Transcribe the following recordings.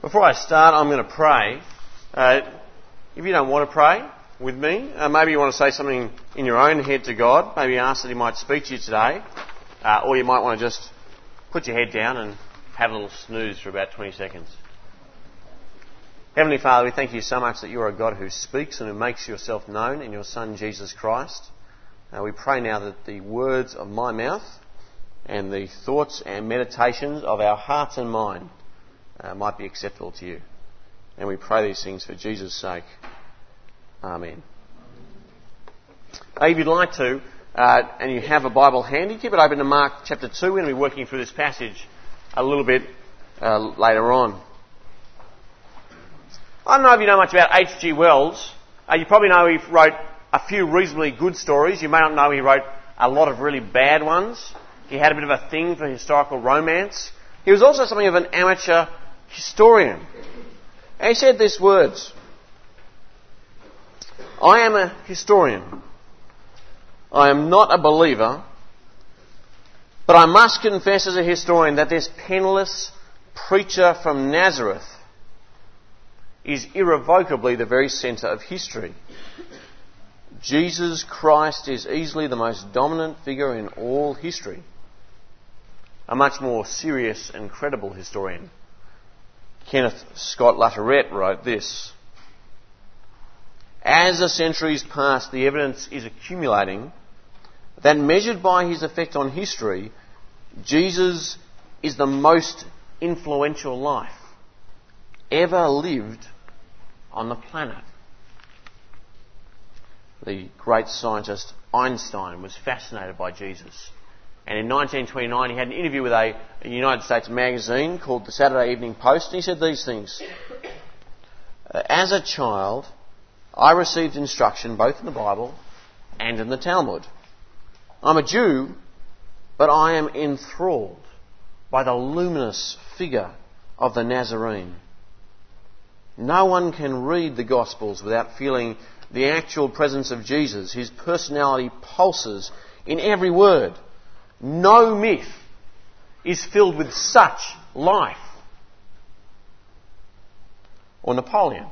Before I start, I'm going to pray. Uh, if you don't want to pray with me, uh, maybe you want to say something in your own head to God. Maybe ask that He might speak to you today. Uh, or you might want to just put your head down and have a little snooze for about 20 seconds. Heavenly Father, we thank you so much that you are a God who speaks and who makes yourself known in your Son Jesus Christ. Uh, we pray now that the words of my mouth and the thoughts and meditations of our hearts and mind uh, might be acceptable to you. And we pray these things for Jesus' sake. Amen. Uh, if you'd like to, uh, and you have a Bible handy, keep it open to Mark chapter 2. We're going to be working through this passage a little bit uh, later on. I don't know if you know much about H.G. Wells. Uh, you probably know he wrote a few reasonably good stories. You may not know he wrote a lot of really bad ones. He had a bit of a thing for historical romance. He was also something of an amateur historian. And he said these words I am a historian. I am not a believer, but I must confess as a historian that this penniless preacher from Nazareth is irrevocably the very centre of history. Jesus Christ is easily the most dominant figure in all history. A much more serious and credible historian Kenneth Scott Latourette wrote this As the centuries pass, the evidence is accumulating that measured by his effect on history, Jesus is the most influential life ever lived on the planet. The great scientist Einstein was fascinated by Jesus. And in 1929, he had an interview with a, a United States magazine called the Saturday Evening Post, and he said these things. Uh, As a child, I received instruction both in the Bible and in the Talmud. I'm a Jew, but I am enthralled by the luminous figure of the Nazarene. No one can read the Gospels without feeling the actual presence of Jesus. His personality pulses in every word. No myth is filled with such life. Or Napoleon.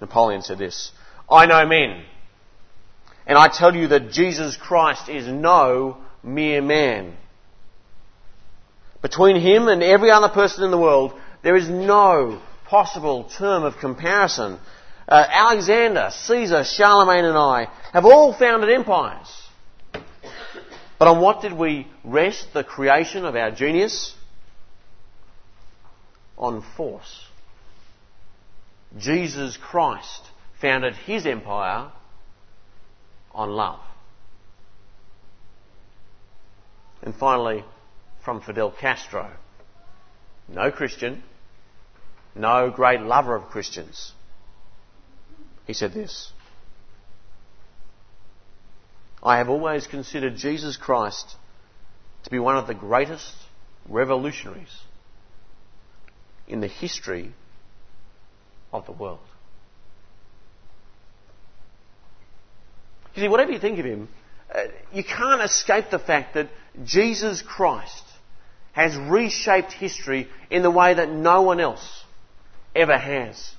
Napoleon said this I know men, and I tell you that Jesus Christ is no mere man. Between him and every other person in the world, there is no possible term of comparison. Uh, Alexander, Caesar, Charlemagne, and I have all founded empires. But on what did we rest the creation of our genius? On force. Jesus Christ founded his empire on love. And finally, from Fidel Castro. No Christian, no great lover of Christians. He said this I have always considered Jesus Christ to be one of the greatest revolutionaries in the history of the world. You see, whatever you think of him, uh, you can't escape the fact that Jesus Christ has reshaped history in the way that no one else ever has.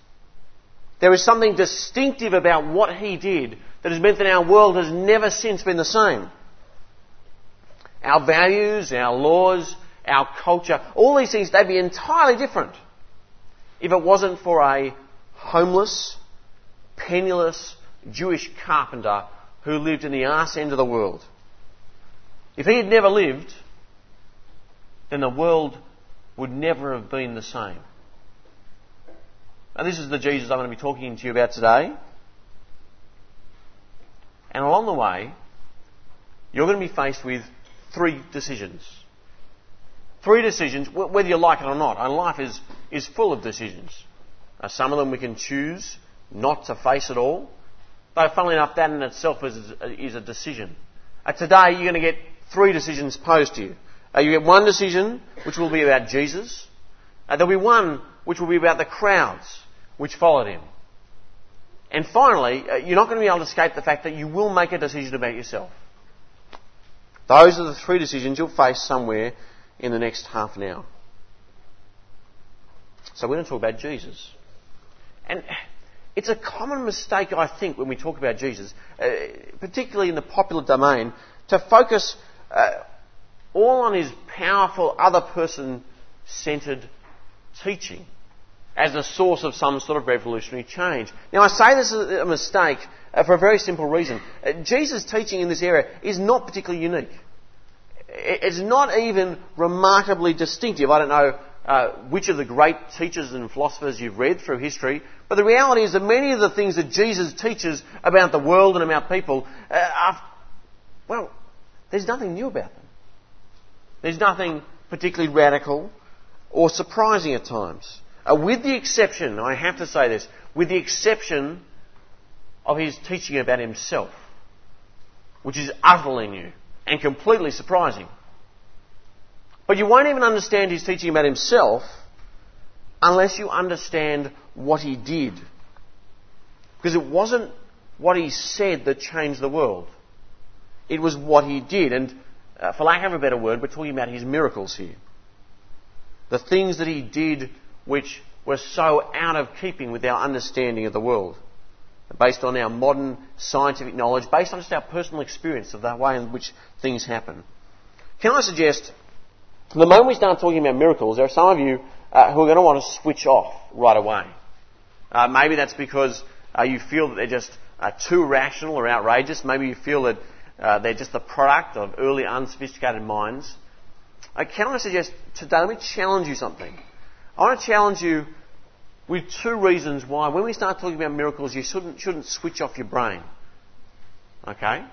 There is something distinctive about what he did that has meant that our world has never since been the same. Our values, our laws, our culture, all these things, they'd be entirely different if it wasn't for a homeless, penniless Jewish carpenter who lived in the arse end of the world. If he had never lived, then the world would never have been the same. And this is the Jesus I'm going to be talking to you about today. And along the way, you're going to be faced with three decisions. Three decisions, whether you like it or not. And life is, is full of decisions. Now, some of them we can choose not to face at all. Though, funnily enough, that in itself is, is a decision. Uh, today, you're going to get three decisions posed to you. Uh, you get one decision, which will be about Jesus. Uh, there'll be one which will be about the crowds which followed him. And finally, uh, you're not going to be able to escape the fact that you will make a decision about yourself. Those are the three decisions you'll face somewhere in the next half an hour. So we're going to talk about Jesus. And it's a common mistake, I think, when we talk about Jesus, uh, particularly in the popular domain, to focus uh, all on his powerful, other person centered teaching as a source of some sort of revolutionary change. Now, I say this is a mistake uh, for a very simple reason. Uh, Jesus' teaching in this area is not particularly unique. It's not even remarkably distinctive. I don't know uh, which of the great teachers and philosophers you've read through history, but the reality is that many of the things that Jesus teaches about the world and about people uh, are, well, there's nothing new about them. There's nothing particularly radical or surprising at times. Uh, with the exception, I have to say this, with the exception of his teaching about himself, which is utterly new and completely surprising. But you won't even understand his teaching about himself unless you understand what he did. Because it wasn't what he said that changed the world. It was what he did. And uh, for lack of a better word, we're talking about his miracles here. The things that he did which were so out of keeping with our understanding of the world. Based on our modern scientific knowledge, based on just our personal experience of the way in which things happen. Can I suggest, the moment we start talking about miracles, there are some of you uh, who are going to want to switch off right away. Uh, maybe that's because uh, you feel that they're just uh, too rational or outrageous. Maybe you feel that uh, they're just the product of early unsophisticated minds. Uh, can I suggest today, let me challenge you something. I want to challenge you with two reasons why when we start talking about miracles, you shouldn't, shouldn't switch off your brain. Okay?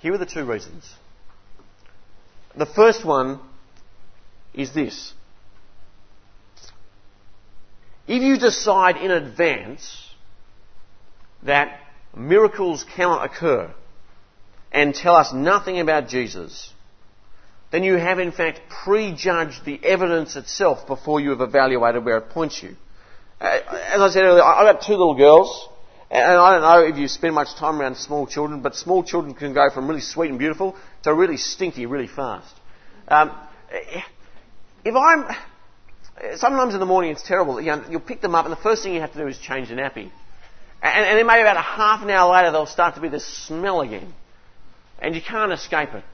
Here are the two reasons. The first one is this. If you decide in advance that miracles cannot occur and tell us nothing about Jesus, then you have in fact prejudged the evidence itself before you have evaluated where it points you. Uh, as I said earlier, I've got two little girls, and I don't know if you spend much time around small children, but small children can go from really sweet and beautiful to really stinky really fast. Um, if I'm sometimes in the morning it's terrible. You know, you'll pick them up, and the first thing you have to do is change the nappy. And, and then maybe about a half an hour later, they'll start to be this smell again. And you can't escape it.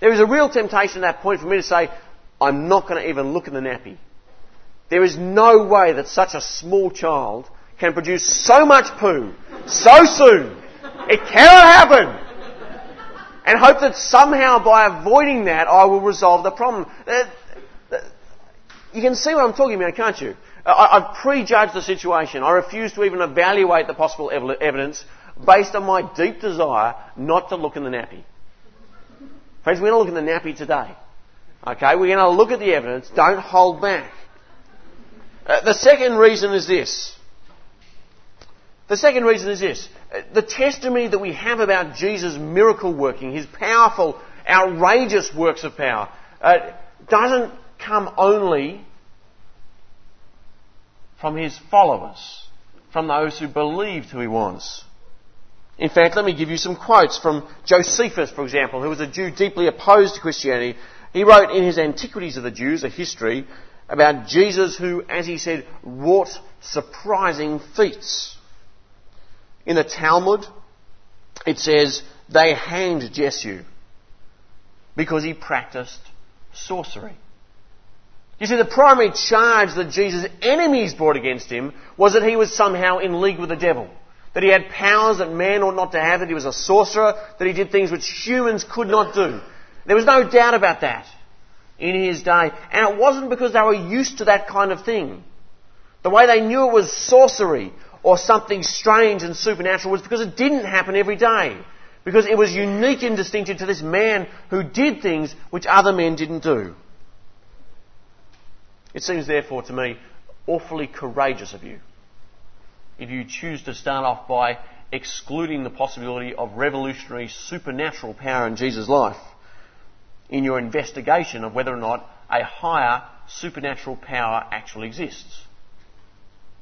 There is a real temptation at that point for me to say, I'm not going to even look at the nappy. There is no way that such a small child can produce so much poo so soon. It cannot happen. And hope that somehow by avoiding that I will resolve the problem. Uh, you can see what I'm talking about, can't you? I, have prejudged the situation. I refuse to even evaluate the possible evidence based on my deep desire not to look in the nappy. Friends, we're going to look at the nappy today. Okay, we're going to look at the evidence. Don't hold back. Uh, the second reason is this. The second reason is this. Uh, the testimony that we have about Jesus' miracle working, his powerful, outrageous works of power, uh, doesn't come only from his followers, from those who believed who he was. In fact, let me give you some quotes from Josephus, for example, who was a Jew deeply opposed to Christianity. He wrote in his Antiquities of the Jews, a history, about Jesus who, as he said, wrought surprising feats. In the Talmud, it says, they hanged Jesu because he practiced sorcery. You see, the primary charge that Jesus' enemies brought against him was that he was somehow in league with the devil. That he had powers that man ought not to have, that he was a sorcerer, that he did things which humans could not do. There was no doubt about that in his day. And it wasn't because they were used to that kind of thing. The way they knew it was sorcery or something strange and supernatural was because it didn't happen every day. Because it was unique and distinctive to this man who did things which other men didn't do. It seems, therefore, to me, awfully courageous of you if you choose to start off by excluding the possibility of revolutionary supernatural power in Jesus' life in your investigation of whether or not a higher supernatural power actually exists.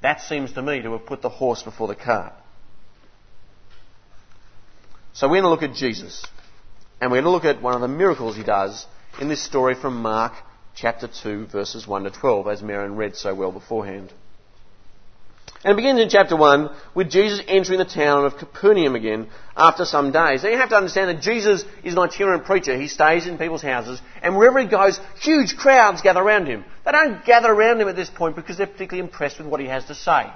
That seems to me to have put the horse before the cart. So we're going to look at Jesus. And we're going to look at one of the miracles he does in this story from Mark chapter 2, verses 1 to 12, as Marion read so well beforehand. And it begins in chapter 1 with Jesus entering the town of Capernaum again after some days. Now you have to understand that Jesus is an itinerant preacher. He stays in people's houses, and wherever he goes, huge crowds gather around him. They don't gather around him at this point because they're particularly impressed with what he has to say.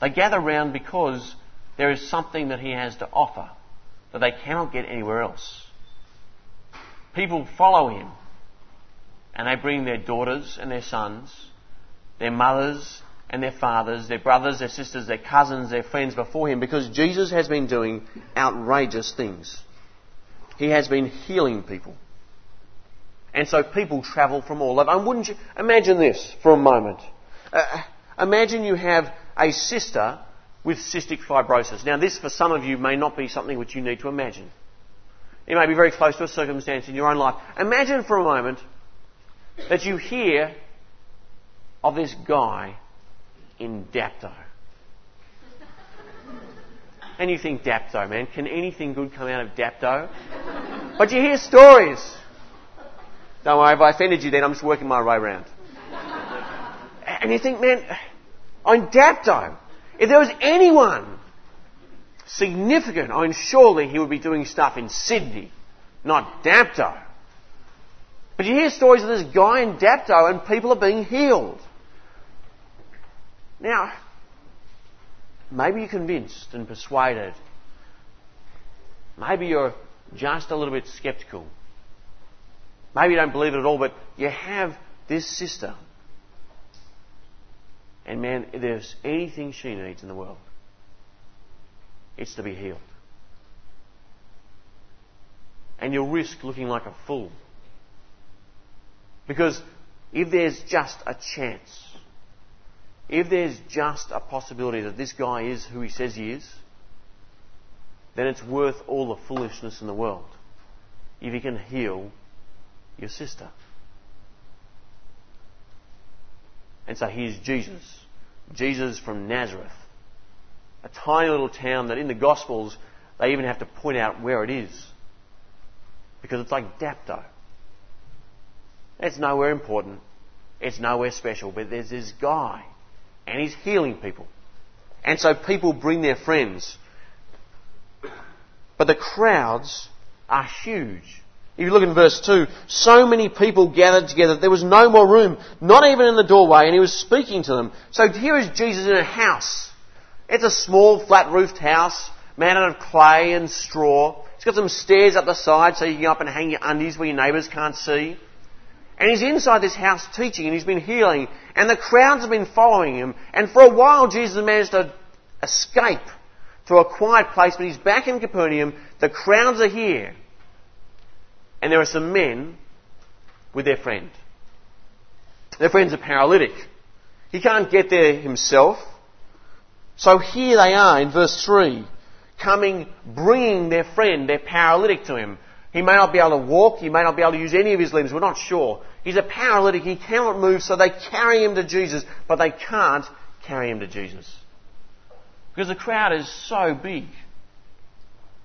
They gather around because there is something that he has to offer that they cannot get anywhere else. People follow him, and they bring their daughters and their sons their mothers and their fathers, their brothers, their sisters, their cousins, their friends before him because Jesus has been doing outrageous things. He has been healing people. And so people travel from all over. And wouldn't you imagine this for a moment? Uh, imagine you have a sister with cystic fibrosis. Now, this for some of you may not be something which you need to imagine. It may be very close to a circumstance in your own life. Imagine for a moment that you hear of this guy in Dapto. And you think, Dapto, man, can anything good come out of Dapto? But you hear stories. Don't worry, if I offended you then, I'm just working my way around. And you think, man, on Dapto, if there was anyone significant, I mean, surely he would be doing stuff in Sydney, not Dapto. But you hear stories of this guy in Dapto and people are being healed. Now, maybe you're convinced and persuaded. Maybe you're just a little bit skeptical. Maybe you don't believe it at all, but you have this sister. And man, if there's anything she needs in the world, it's to be healed. And you'll risk looking like a fool. Because if there's just a chance if there's just a possibility that this guy is who he says he is, then it's worth all the foolishness in the world if he can heal your sister. And so here's Jesus. Jesus from Nazareth. A tiny little town that in the Gospels they even have to point out where it is. Because it's like Dapto. It's nowhere important. It's nowhere special. But there's this guy and he's healing people. And so people bring their friends. But the crowds are huge. If you look in verse 2, so many people gathered together, there was no more room, not even in the doorway, and he was speaking to them. So here is Jesus in a house. It's a small, flat roofed house, made out of clay and straw. It's got some stairs up the side so you can go up and hang your undies where your neighbours can't see. And he's inside this house teaching and he's been healing and the crowds have been following him. And for a while Jesus managed to escape to a quiet place, but he's back in Capernaum. The crowds are here. And there are some men with their friend. Their friend's a paralytic. He can't get there himself. So here they are in verse 3, coming, bringing their friend, their paralytic to him. He may not be able to walk. He may not be able to use any of his limbs. We're not sure. He's a paralytic. He cannot move, so they carry him to Jesus, but they can't carry him to Jesus. Because the crowd is so big.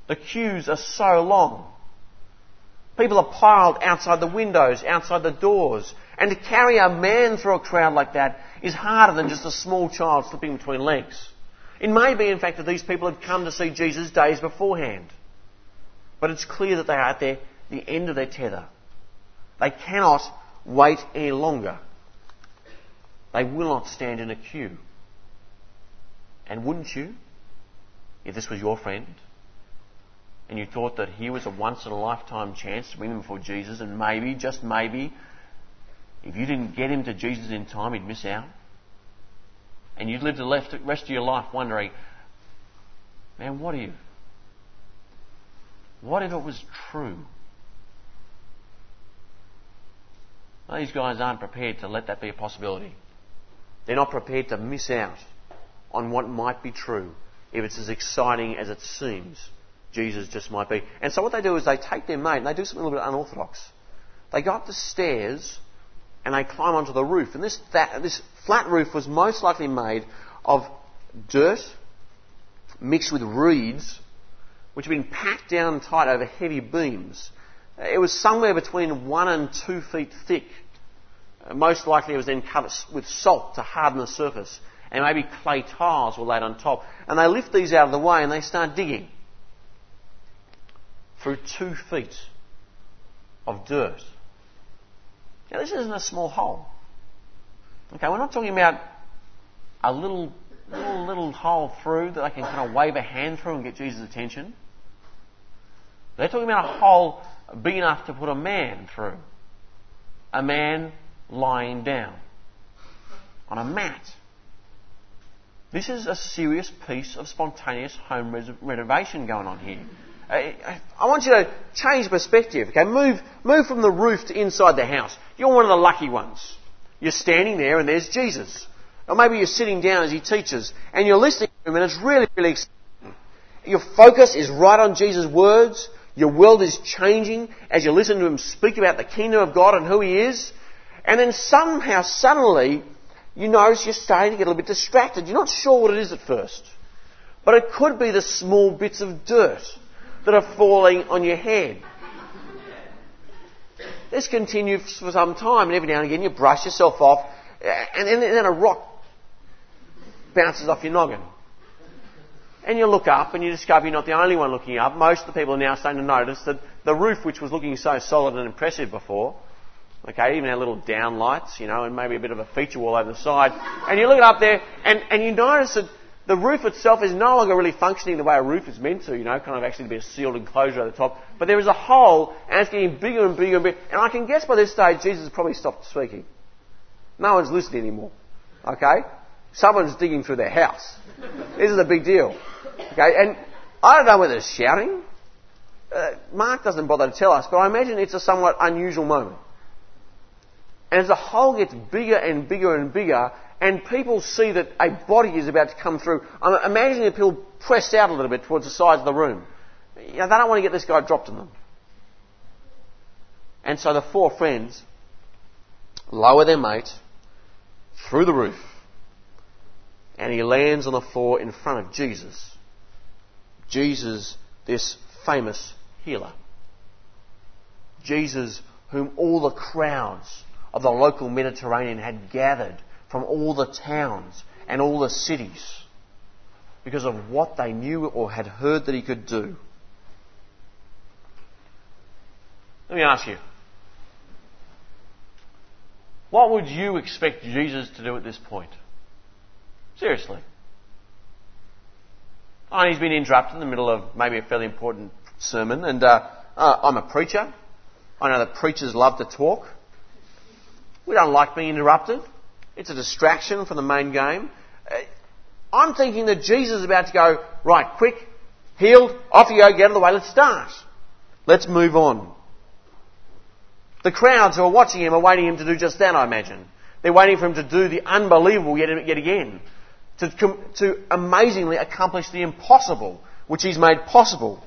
The queues are so long. People are piled outside the windows, outside the doors. And to carry a man through a crowd like that is harder than just a small child slipping between legs. It may be, in fact, that these people had come to see Jesus days beforehand. But it's clear that they are at their, the end of their tether. They cannot wait any longer. They will not stand in a queue. And wouldn't you, if this was your friend, and you thought that here was a once in a lifetime chance to bring him before Jesus, and maybe, just maybe, if you didn't get him to Jesus in time, he'd miss out? And you'd live the rest of your life wondering, man, what are you? What if it was true? These guys aren't prepared to let that be a possibility. They're not prepared to miss out on what might be true if it's as exciting as it seems Jesus just might be. And so what they do is they take their mate and they do something a little bit unorthodox. They go up the stairs and they climb onto the roof. And this, that, this flat roof was most likely made of dirt mixed with reeds which had been packed down tight over heavy beams It was somewhere between one and two feet thick. Uh, most likely it was then covered with salt to harden the surface. And maybe clay tiles were laid on top. And they lift these out of the way and they start digging through two feet of dirt. Now, this isn't a small hole. Okay, we're not talking about a little, little, little hole through that they can kind of wave a hand through and get Jesus' attention. They're talking about a hole big enough to put a man through. A man lying down on a mat. This is a serious piece of spontaneous home renovation going on here. Uh, I want you to change perspective. Okay, move, move from the roof to inside the house. You're one of the lucky ones. You're standing there and there's Jesus. Or maybe you're sitting down as he teaches and you're listening to him and it's really, really exciting. Your focus is right on Jesus' words. Your world is changing as you listen to him speak about the kingdom of God and who he is. And then somehow, suddenly, you notice you're starting to get a little bit distracted. You're not sure what it is at first. But it could be the small bits of dirt that are falling on your head. This continues for some time, and every now and again you brush yourself off, and then, a rock bounces off your noggin. And you look up and you discover you're not the only one looking up. Most of the people are now starting to notice that the roof, which was looking so solid and impressive before, okay, even our little down lights, you know, and maybe a bit of a feature wall over the side, and you look up there and, and you notice that the roof itself is no longer really functioning the way a roof is meant to, you know, kind of actually be a sealed enclosure at the top. But there is a hole, and it's getting bigger and bigger and bigger. And I can guess by this stage, Jesus has probably stopped speaking. No one's listening anymore. Okay? Someone's digging through their house. This is a big deal. Okay? And I don't know whether it's shouting. Uh, Mark doesn't bother to tell us, but I imagine it's a somewhat unusual moment. And as the hole gets bigger and bigger and bigger, and people see that a body is about to come through. I'm imagining the people pressed out a little bit towards the sides of the room. You know, they don't want to get this guy dropped on them. And so the four friends lower their mate through the roof, and he lands on the floor in front of Jesus. Jesus, this famous healer. Jesus, whom all the crowds of the local Mediterranean had gathered from all the towns and all the cities because of what they knew or had heard that he could do. Let me ask you. What would you expect Jesus to do at this point? Seriously. Oh, he's been interrupted in the middle of maybe a fairly important sermon, and uh, uh, I'm a preacher. I know that preachers love to talk. We don't like being interrupted. It's a distraction from the main game. Uh, I'm thinking that Jesus is about to go, right, quick, healed, off you go, get out of the way, let's start. Let's move on. The crowds who are watching him are waiting him to do just that, I imagine. They're waiting for him to do the unbelievable yet, yet again. To, to amazingly accomplish the impossible, which he's made possible.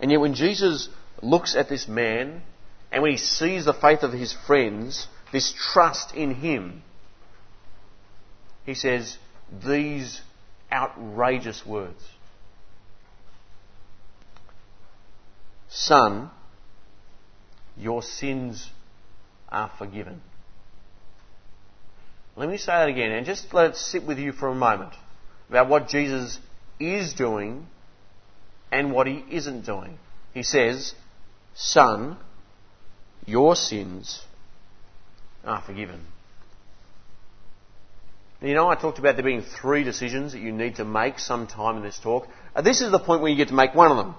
And yet when Jesus looks at this man, and when he sees the faith of his friends, this trust in Him, he says these outrageous words Son, your sins are forgiven. Let me say that again and just let it sit with you for a moment about what Jesus is doing and what he isn't doing. He says, Son, your sins are forgiven. You know, I talked about there being three decisions that you need to make sometime in this talk. Uh, this is the point where you get to make one of them.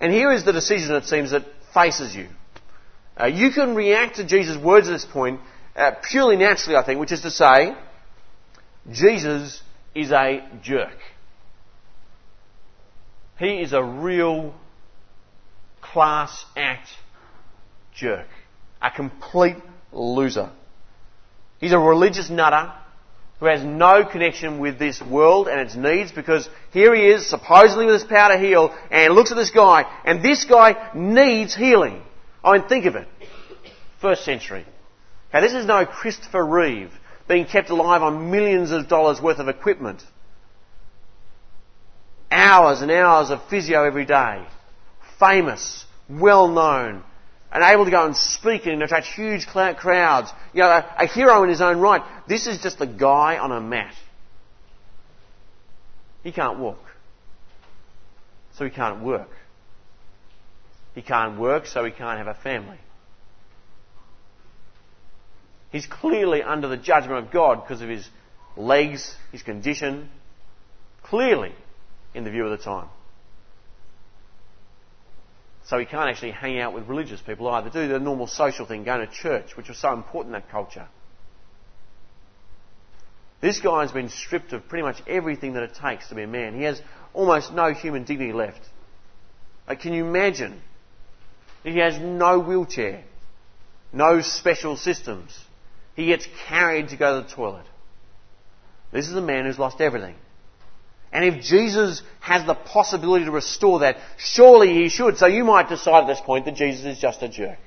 And here is the decision, it seems, that faces you. Uh, you can react to Jesus' words at this point uh, purely naturally, I think, which is to say, Jesus is a jerk. He is a real class act jerk a complete loser. He's a religious nutter who has no connection with this world and its needs because here he is, supposedly with his power to heal, and looks at this guy, and this guy needs healing. I mean, think of it. First century. Now, this is no Christopher Reeve being kept alive on millions of dollars worth of equipment. Hours and hours of physio every day. famous, well known, and able to go and speak and attract huge crowds. You know, a, a hero in his own right. This is just a guy on a mat. He can't walk. So he can't work. He can't work, so he can't have a family. He's clearly under the judgment of God because of his legs, his condition, clearly in the view of the time. So he can't actually hang out with religious people either, do the normal social thing, going to church, which was so important in that culture. This guy has been stripped of pretty much everything that it takes to be a man. He has almost no human dignity left. Like, can you imagine? He has no wheelchair, no special systems. He gets carried to go to the toilet. This is a man who's lost everything. And if Jesus has the possibility to restore that, surely he should. So you might decide at this point that Jesus is just a jerk.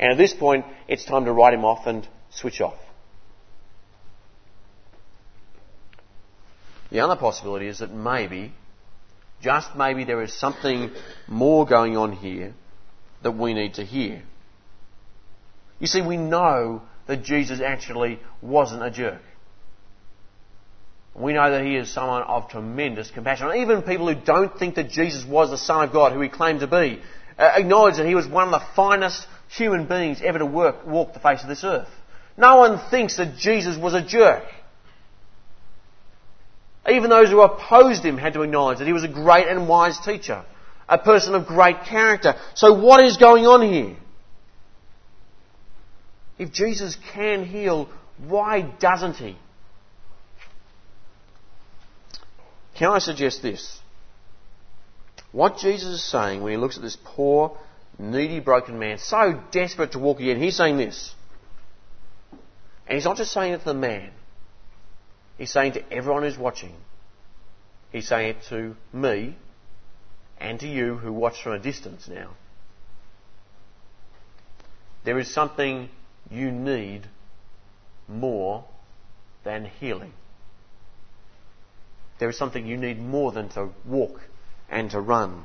And at this point, it's time to write him off and switch off. The other possibility is that maybe, just maybe, there is something more going on here that we need to hear. You see, we know that Jesus actually wasn't a jerk. We know that he is someone of tremendous compassion. Even people who don't think that Jesus was the Son of God, who he claimed to be, uh, acknowledge that he was one of the finest human beings ever to work, walk the face of this earth. No one thinks that Jesus was a jerk. Even those who opposed him had to acknowledge that he was a great and wise teacher, a person of great character. So what is going on here? If Jesus can heal, why doesn't he? Can I suggest this? What Jesus is saying when he looks at this poor, needy, broken man, so desperate to walk again, he's saying this. And he's not just saying it to the man, he's saying to everyone who's watching. He's saying it to me and to you who watch from a distance now. There is something you need more than healing. There is something you need more than to walk and to run.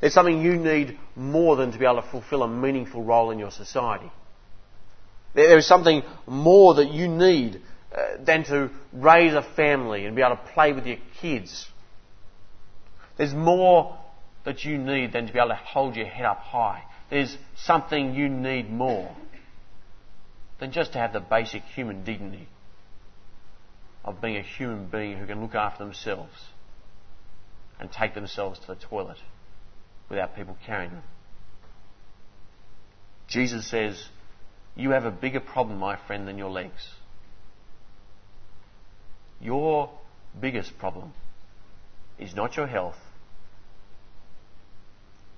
There's something you need more than to be able to fulfill a meaningful role in your society. There is something more that you need uh, than to raise a family and be able to play with your kids. There's more that you need than to be able to hold your head up high. There's something you need more than just to have the basic human dignity of being a human being who can look after themselves and take themselves to the toilet without people carrying them. Jesus says, You have a bigger problem, my friend, than your legs. Your biggest problem is not your health,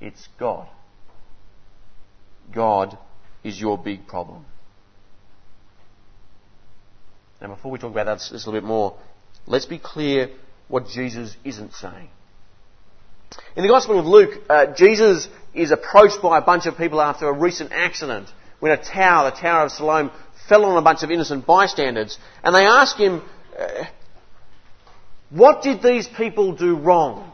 it's God. God is your big problem. Now, before we talk about that a little bit more, let's be clear what Jesus isn't saying. In the Gospel of Luke, uh, Jesus is approached by a bunch of people after a recent accident when a tower, the Tower of Siloam, fell on a bunch of innocent bystanders. And they ask him, uh, What did these people do wrong?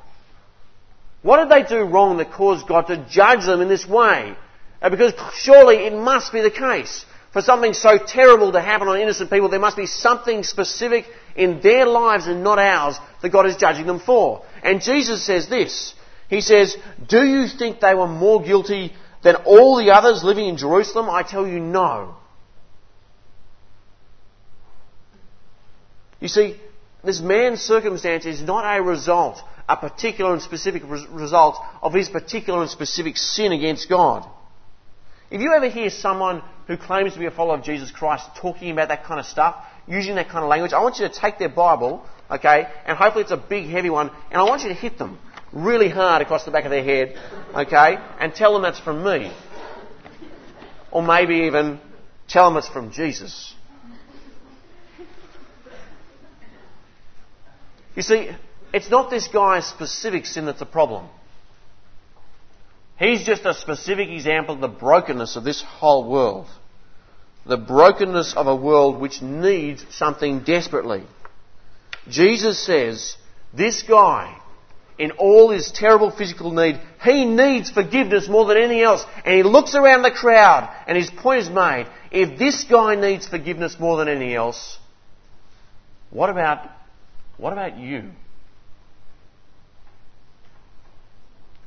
What did they do wrong that caused God to judge them in this way? Uh, because surely it must be the case for something so terrible to happen on innocent people, there must be something specific in their lives and not ours that God is judging them for. And Jesus says this. He says, Do you think they were more guilty than all the others living in Jerusalem? I tell you no. You see, this man's circumstance is not a result, a particular and specific result of his particular and specific sin against God. If you ever hear someone who claims to be a follower of Jesus Christ talking about that kind of stuff, using that kind of language, I want you to take their Bible, okay, and hopefully it's a big, heavy one, and I want you to hit them really hard across the back of their head, okay, and tell them that's from me. Or maybe even tell them it's from Jesus. You see, it's not this guy's specific sin that's a problem. He's just a specific example of the brokenness of this whole world. The brokenness of a world which needs something desperately. Jesus says, this guy in all his terrible physical need, he needs forgiveness more than anything else. And he looks around the crowd and his point is made. If this guy needs forgiveness more than anything else, what about, what about you?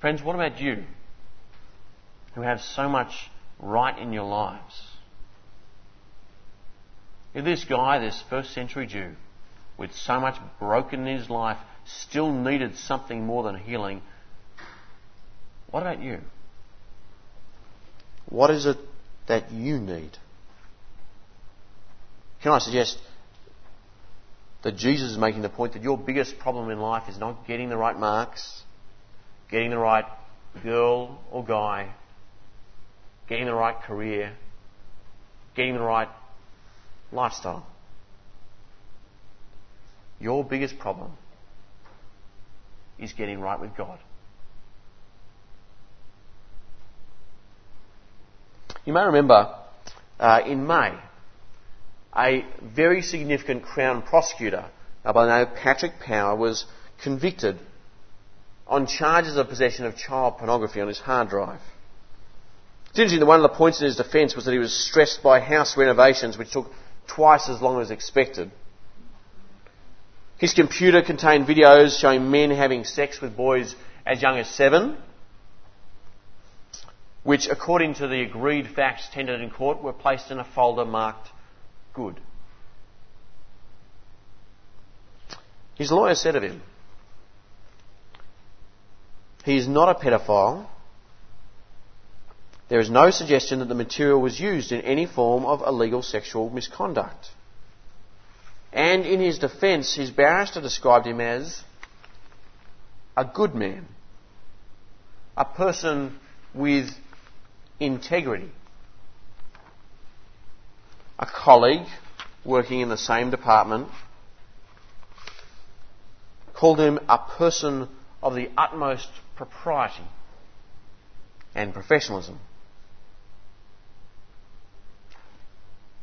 Friends, what about you who have so much right in your lives? If this guy, this first century Jew, with so much broken in his life, still needed something more than healing, what about you? What is it that you need? Can I suggest that Jesus is making the point that your biggest problem in life is not getting the right marks, getting the right girl or guy, getting the right career, getting the right lifestyle. Your biggest problem is getting right with God. You may remember uh, in May, a very significant Crown prosecutor uh, by the name of Patrick Power was convicted on charges of possession of child pornography on his hard drive. It's interesting that one of the points in his defence was that he was stressed by house renovations which took twice as long as expected. His computer contained videos showing men having sex with boys as young as seven, which, according to the agreed facts tendered in court, were placed in a folder marked good. His lawyer said of him, He is not a pedophile. There is no suggestion that the material was used in any form of illegal sexual misconduct. And in his defence, his barrister described him as a good man, a person with integrity, a colleague working in the same department called him a person of the utmost propriety and professionalism.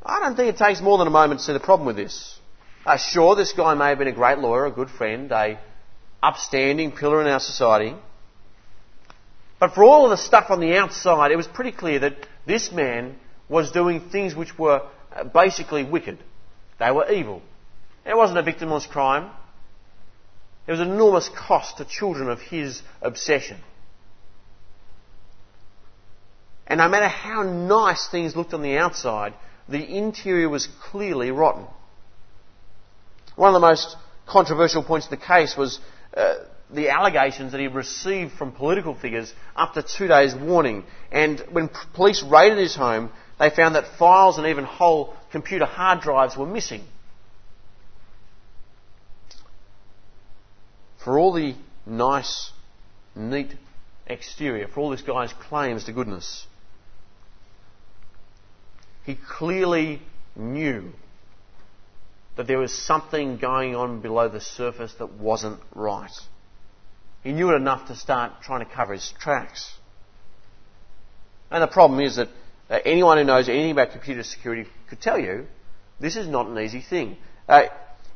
I don't think it takes more than a moment to see the problem with this. Uh, sure, this guy may have been a great lawyer, a good friend, a upstanding pillar in our society. But for all of the stuff on the outside, it was pretty clear that this man was doing things which were uh, basically wicked. They were evil. It wasn't a victimless crime. There was an enormous cost to children of his obsession. And no matter how nice things looked on the outside, the interior was clearly rotten. One of the most controversial points of the case was uh, the allegations that he received from political figures up to two days' warning. And when police raided his home, they found that files and even whole computer hard drives were missing. For all the nice, neat exterior, for all this guy's claims to goodness, he clearly knew that there was something going on below the surface that wasn't right. He knew it enough to start trying to cover his tracks. And the problem is that uh, anyone who knows anything about computer security could tell you this is not an easy thing. Uh,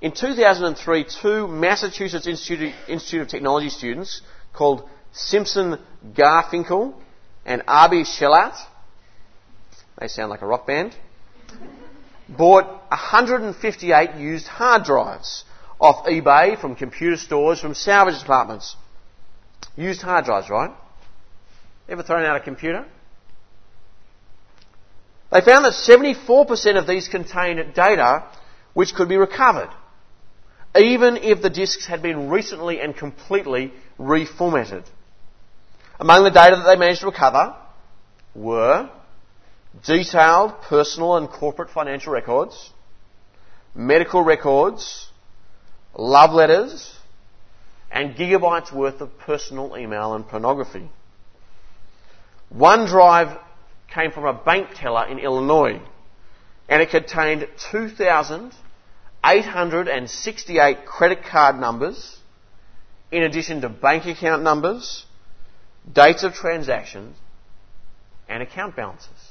in 2003, two Massachusetts Institute, Institute of Technology students called Simson Garfinkel and Avi Shelat, they sound like a rock band, bought 158 used hard drives off eBay from computer stores, from salvage departments. Used hard drives, right? Ever thrown out a computer? They found that 74% of these contained data which could be recovered, even if the disks had been recently and completely reformatted. Among the data that they managed to recover were detailed personal and corporate financial records, medical records, love letters, and gigabytes worth of personal email and pornography. One drive came from a bank teller in Illinois and it contained 2,868 credit card numbers in addition to bank account numbers, dates of transactions, and account balances.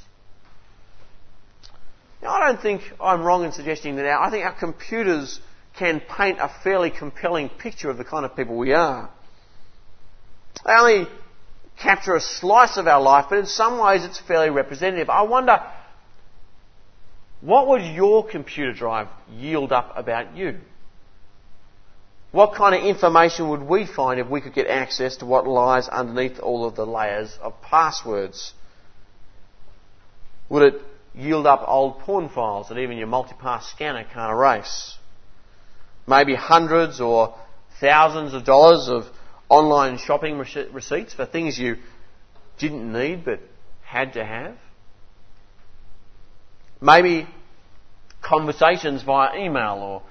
Now, I don't think I'm wrong in suggesting that our, I think our computers can paint a fairly compelling picture of the kind of people we are. They only capture a slice of our life, but in some ways it's fairly representative. I wonder, what would your computer drive yield up about you? What kind of information would we find if we could get access to what lies underneath all of the layers of passwords? Would it yield up old porn files that even your multipass scanner can't erase? Maybe hundreds or thousands of dollars of online shopping receipts for things you didn't need but had to have? Maybe conversations via email or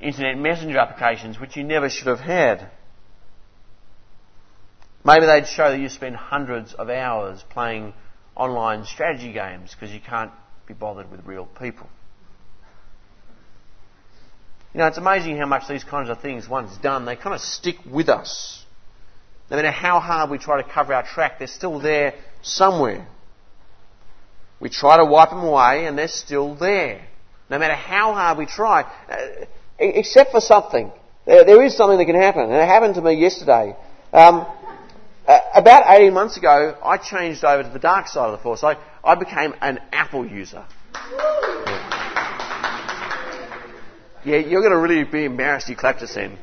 internet messenger applications which you never should have had. Maybe they'd show that you spend hundreds of hours playing online strategy games because you can't be bothered with real people. You know, it's amazing how much these kinds of things, once done, they kind of stick with us. No matter how hard we try to cover our track, they're still there somewhere. We try to wipe them away and they're still there. No matter how hard we try. Uh, except for something. There, there is something that can happen. And it happened to me yesterday. Um, uh, about 18 months ago, I changed over to the dark side of the force. I, I became an Apple user. Yeah, you're going to really be embarrassed you clapped us in.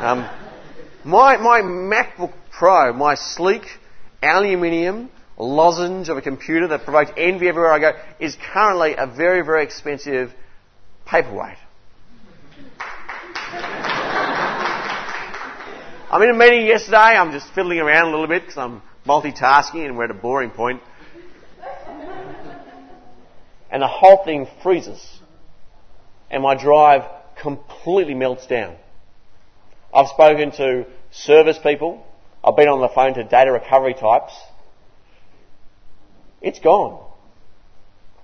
Um, my, my MacBook Pro, my sleek aluminium lozenge of a computer that provokes envy everywhere I go, is currently a very, very expensive paperweight. I'm in a meeting yesterday. I'm just fiddling around a little bit because I'm multitasking and we're at a boring point. And the whole thing freezes. And my drive completely melts down. I've spoken to service people. I've been on the phone to data recovery types. It's gone.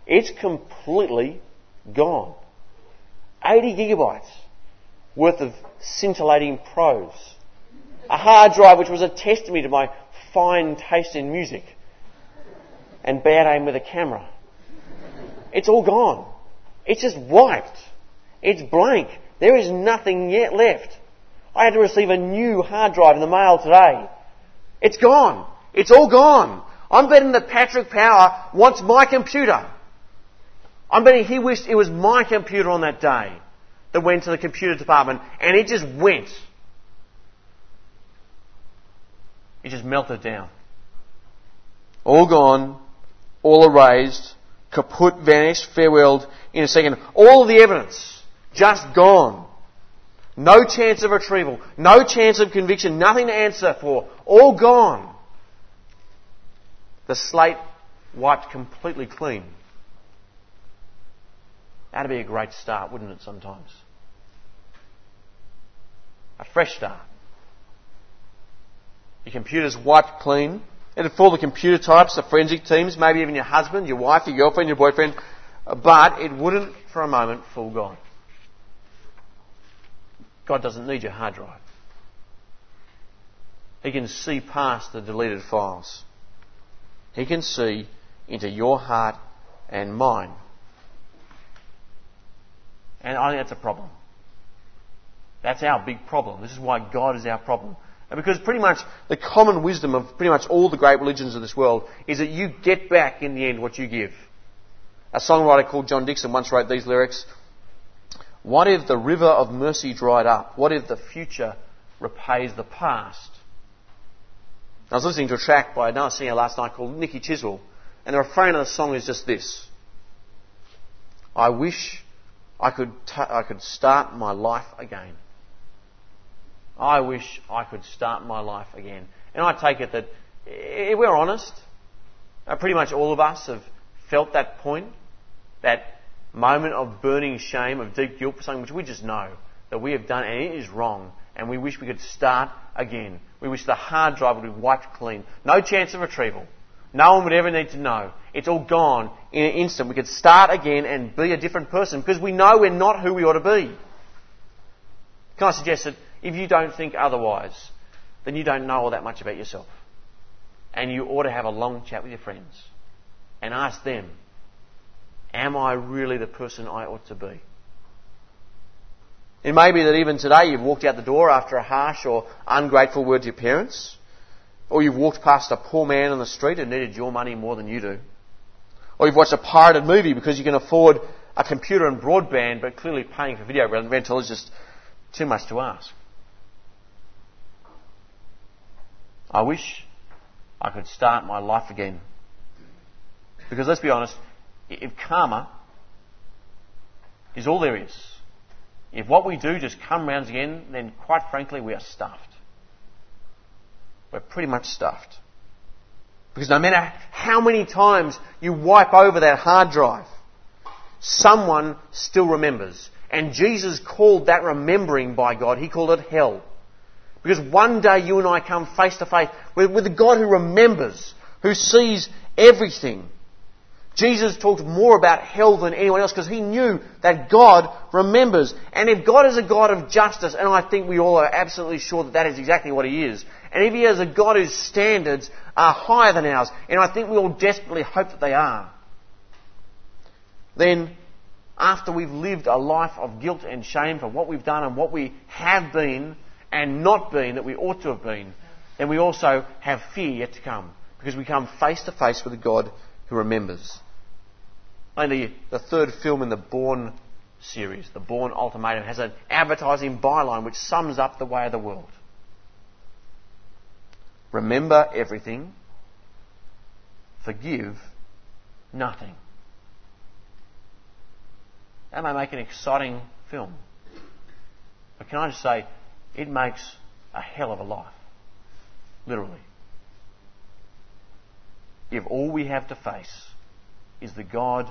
It's completely gone. 80 gigabytes worth of scintillating prose. A hard drive which was a testimony to my fine taste in music and bad aim with a camera. It's all gone. It's just wiped. It's blank. There is nothing yet left. I had to receive a new hard drive in the mail today. It's gone. It's all gone. I'm betting that Patrick Power wants my computer. I'm betting he wished it was my computer on that day that went to the computer department and it just went. It just melted down. All gone, all erased, kaput, vanished, farewelled in a second. All the evidence just gone. No chance of retrieval, no chance of conviction, nothing to answer for. All gone. The slate wiped completely clean. That'd be a great start, wouldn't it, sometimes? A fresh start. Your computer's wiped clean. It'd fool the computer types, the forensic teams, maybe even your husband, your wife, your girlfriend, your boyfriend, uh, but it wouldn't for a moment fool God. God doesn't need your hard drive. He can see past the deleted files. He can see into your heart and mine. And I think that's a problem. That's our big problem. This is why God is our problem. Because pretty much the common wisdom of pretty much all the great religions of this world is that you get back in the end what you give. A songwriter called John Dixon once wrote these lyrics What if the river of mercy dried up? What if the future repays the past? I was listening to a track by another singer last night called Nicky Chiswell, and the refrain of the song is just this I wish I could, t- I could start my life again. I wish I could start my life again. And I take it that if we're honest, uh, pretty much all of us have felt that point, that moment of burning shame, of deep guilt for something which we just know that we have done and it is wrong, and we wish we could start again. We wish the hard drive would be wiped clean. No chance of retrieval. No one would ever need to know. It's all gone in an instant. We could start again and be a different person because we know we're not who we ought to be. Can I suggest that if you don't think otherwise, then you don't know all that much about yourself. And you ought to have a long chat with your friends and ask them, Am I really the person I ought to be? It may be that even today you've walked out the door after a harsh or ungrateful word to your parents, or you've walked past a poor man on the street who needed your money more than you do, or you've watched a pirated movie because you can afford a computer and broadband, but clearly paying for video rental is just too much to ask. I wish I could start my life again. Because let's be honest, if karma is all there is, if what we do just come round again, then quite frankly we are stuffed. We're pretty much stuffed. Because no matter how many times you wipe over that hard drive, someone still remembers. And Jesus called that remembering by God, He called it hell. Because one day you and I come face to face with, the God who remembers, who sees everything. Jesus talked more about hell than anyone else because he knew that God remembers. And if God is a God of justice, and I think we all are absolutely sure that that is exactly what he is, and if he is a God whose standards are higher than ours, and I think we all desperately hope that they are, then after we've lived a life of guilt and shame for what we've done and what we have been and not been that we ought to have been, then we also have fear yet to come because we come face to face with a God who remembers. Only the third film in the Bourne series, the Bourne Ultimatum, has an advertising byline which sums up the way of the world. Remember everything, forgive nothing. That may make an exciting film. But can I just say, it makes a hell of a life. Literally. If all we have to face is the God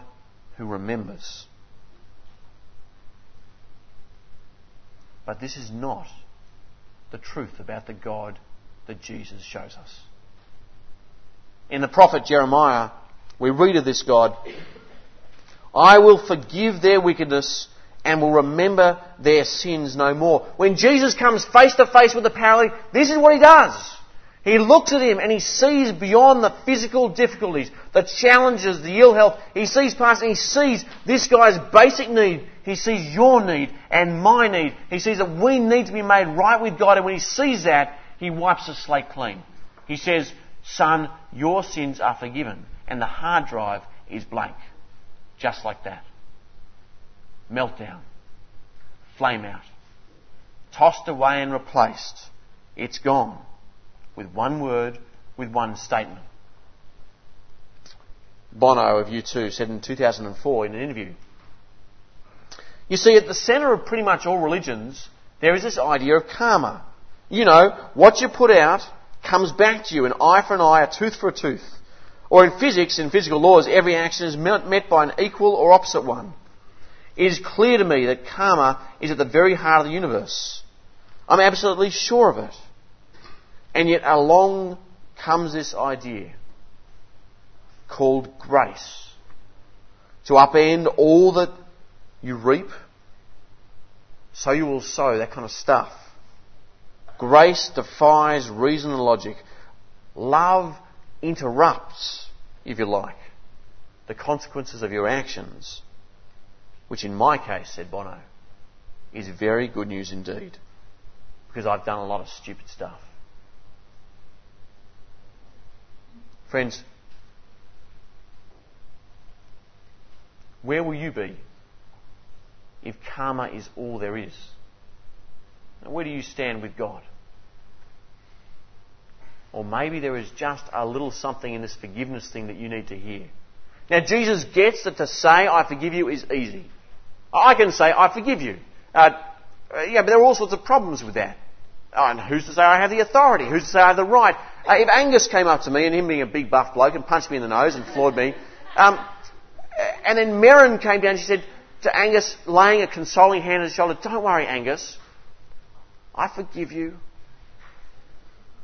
who remembers. But this is not the truth about the God that Jesus shows us. In the prophet Jeremiah, we read of this God I will forgive their wickedness and will remember their sins no more. When Jesus comes face to face with the paralytic, this is what he does. He looks at him and he sees beyond the physical difficulties, the challenges, the ill health. He sees past and he sees this guy's basic need. He sees your need and my need. He sees that we need to be made right with God and when he sees that, he wipes the slate clean. He says, son, your sins are forgiven and the hard drive is blank. Just like that. Meltdown. Flame out. Tossed away and replaced. It's gone. With one word, with one statement. Bono of U2 said in 2004 in an interview. You see, at the centre of pretty much all religions, there is this idea of karma. You know, what you put out comes back to you, an eye for an eye, a tooth for a tooth. Or in physics, in physical laws, every action is met by an equal or opposite one. It is clear to me that karma is at the very heart of the universe. I'm absolutely sure of it. And yet along comes this idea called grace. To upend all that you reap, so you will sow, that kind of stuff. Grace defies reason and logic. Love interrupts, if you like, the consequences of your actions, which in my case, said Bono, is very good news indeed, because I've done a lot of stupid stuff. Friends, where will you be if karma is all there is? Where do you stand with God? Or maybe there is just a little something in this forgiveness thing that you need to hear. Now, Jesus gets that to say, I forgive you, is easy. I can say, I forgive you. Uh, uh, yeah, but there are all sorts of problems with that. Oh, and who's to say I have the authority? Who's to say I have the right? Uh, if Angus came up to me, and him being a big buff bloke, and punched me in the nose and floored me, um, and then Merrin came down, and she said to Angus, laying a consoling hand on his shoulder, Don't worry, Angus. I forgive you.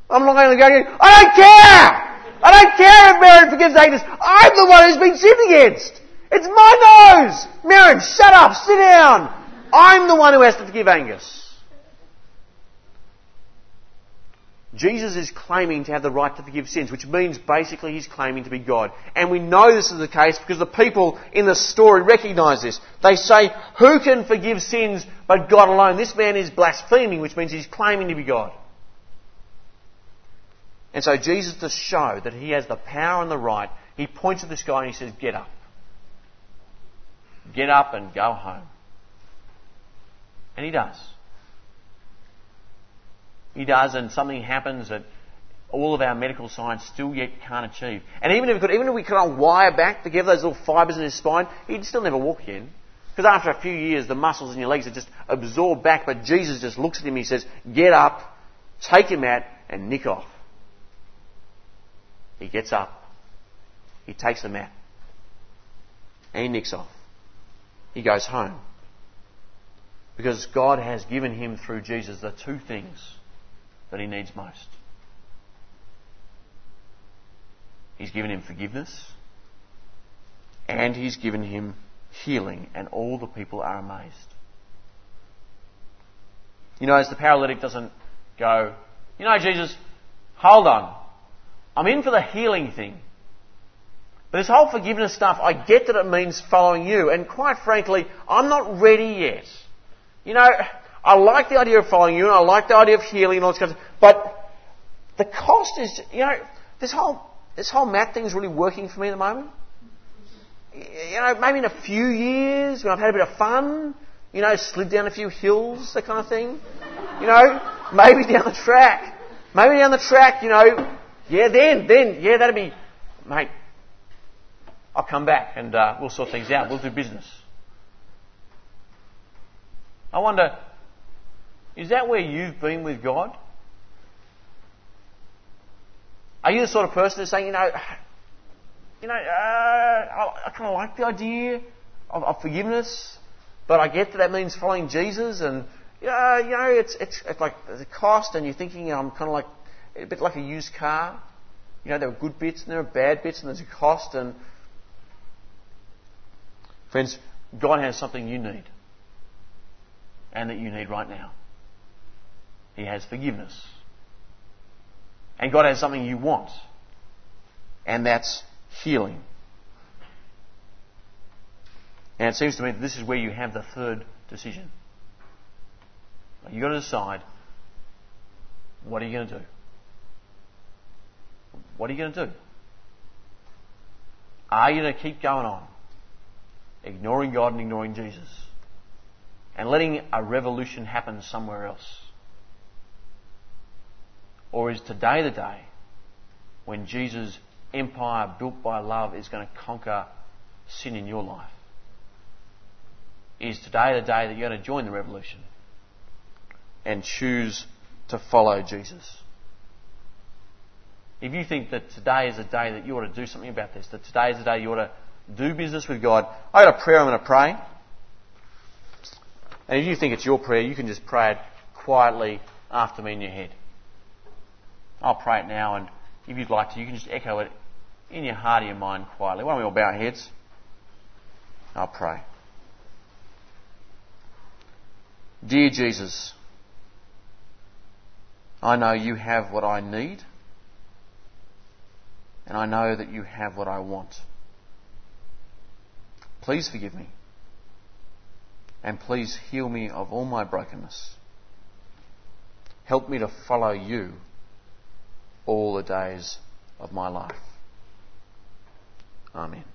I'm not going to go, I don't care! I don't care if Merrin forgives Angus. I'm the one who's been sinned against. It's my nose! Merrin, shut up, sit down. I'm the one who has to forgive Angus. Jesus is claiming to have the right to forgive sins, which means basically he's claiming to be God. And we know this is the case because the people in the story recognize this. They say, Who can forgive sins but God alone? This man is blaspheming, which means he's claiming to be God. And so Jesus, to show that he has the power and the right, he points at this guy and he says, Get up. Get up and go home. And he does. He does, and something happens that all of our medical science still yet can't achieve. And even if we could, even if we could wire back together those little fibres in his spine, he'd still never walk again. Because after a few years, the muscles in your legs are just absorbed back. But Jesus just looks at him. And he says, "Get up, take him out, and nick off." He gets up. He takes the mat, and he nicks off. He goes home. Because God has given him through Jesus the two things that he needs most. He's given him forgiveness and he's given him healing, and all the people are amazed. You know, as the paralytic doesn't go, you know, Jesus, hold on. I'm in for the healing thing. This whole forgiveness stuff, I get that it means following you, and quite frankly, I'm not ready yet. You know, I like the idea of following you, and I like the idea of healing and all this kind of stuff, but the cost is, you know, this whole, this whole mat thing is really working for me at the moment. You know, maybe in a few years, when I've had a bit of fun, you know, slid down a few hills, that kind of thing. You know, maybe down the track. Maybe down the track, you know, yeah, then, then, yeah, that'd be, mate, I'll come back and uh, we'll sort things out. We'll do business. I wonder, is that where you've been with God? Are you the sort of person that's saying, you know, you know, uh, I, I kind of like the idea of, of, forgiveness, but I get that that means following Jesus, and uh, you know, it's, it's, it's like the cost, and you're thinking I'm kind of like a bit like a used car. You know, there are good bits and there are bad bits, and there's a cost, and friends, God has something you need, and that you need right now. He has forgiveness. And God has something you want. And that's healing. And it seems to me that this is where you have the third decision. You've got to decide what are you going to do? What are you going to do? Are you going to keep going on, ignoring God and ignoring Jesus, and letting a revolution happen somewhere else? Or is today the day when Jesus' empire built by love is going to conquer sin in your life? Is today the day that you're going to join the revolution and choose to follow Jesus? If you think that today is a day that you ought to do something about this, that today is the day you ought to do business with God, I got a prayer I'm going to pray. And if you think it's your prayer, you can just pray it quietly after me in your head. I'll pray it now, and if you'd like to, you can just echo it in your heart or your mind quietly. Why don't we all bow our heads? I'll pray. Dear Jesus, I know you have what I need, and I know that you have what I want. Please forgive me, and please heal me of all my brokenness. Help me to follow you all the days of my life. Amen.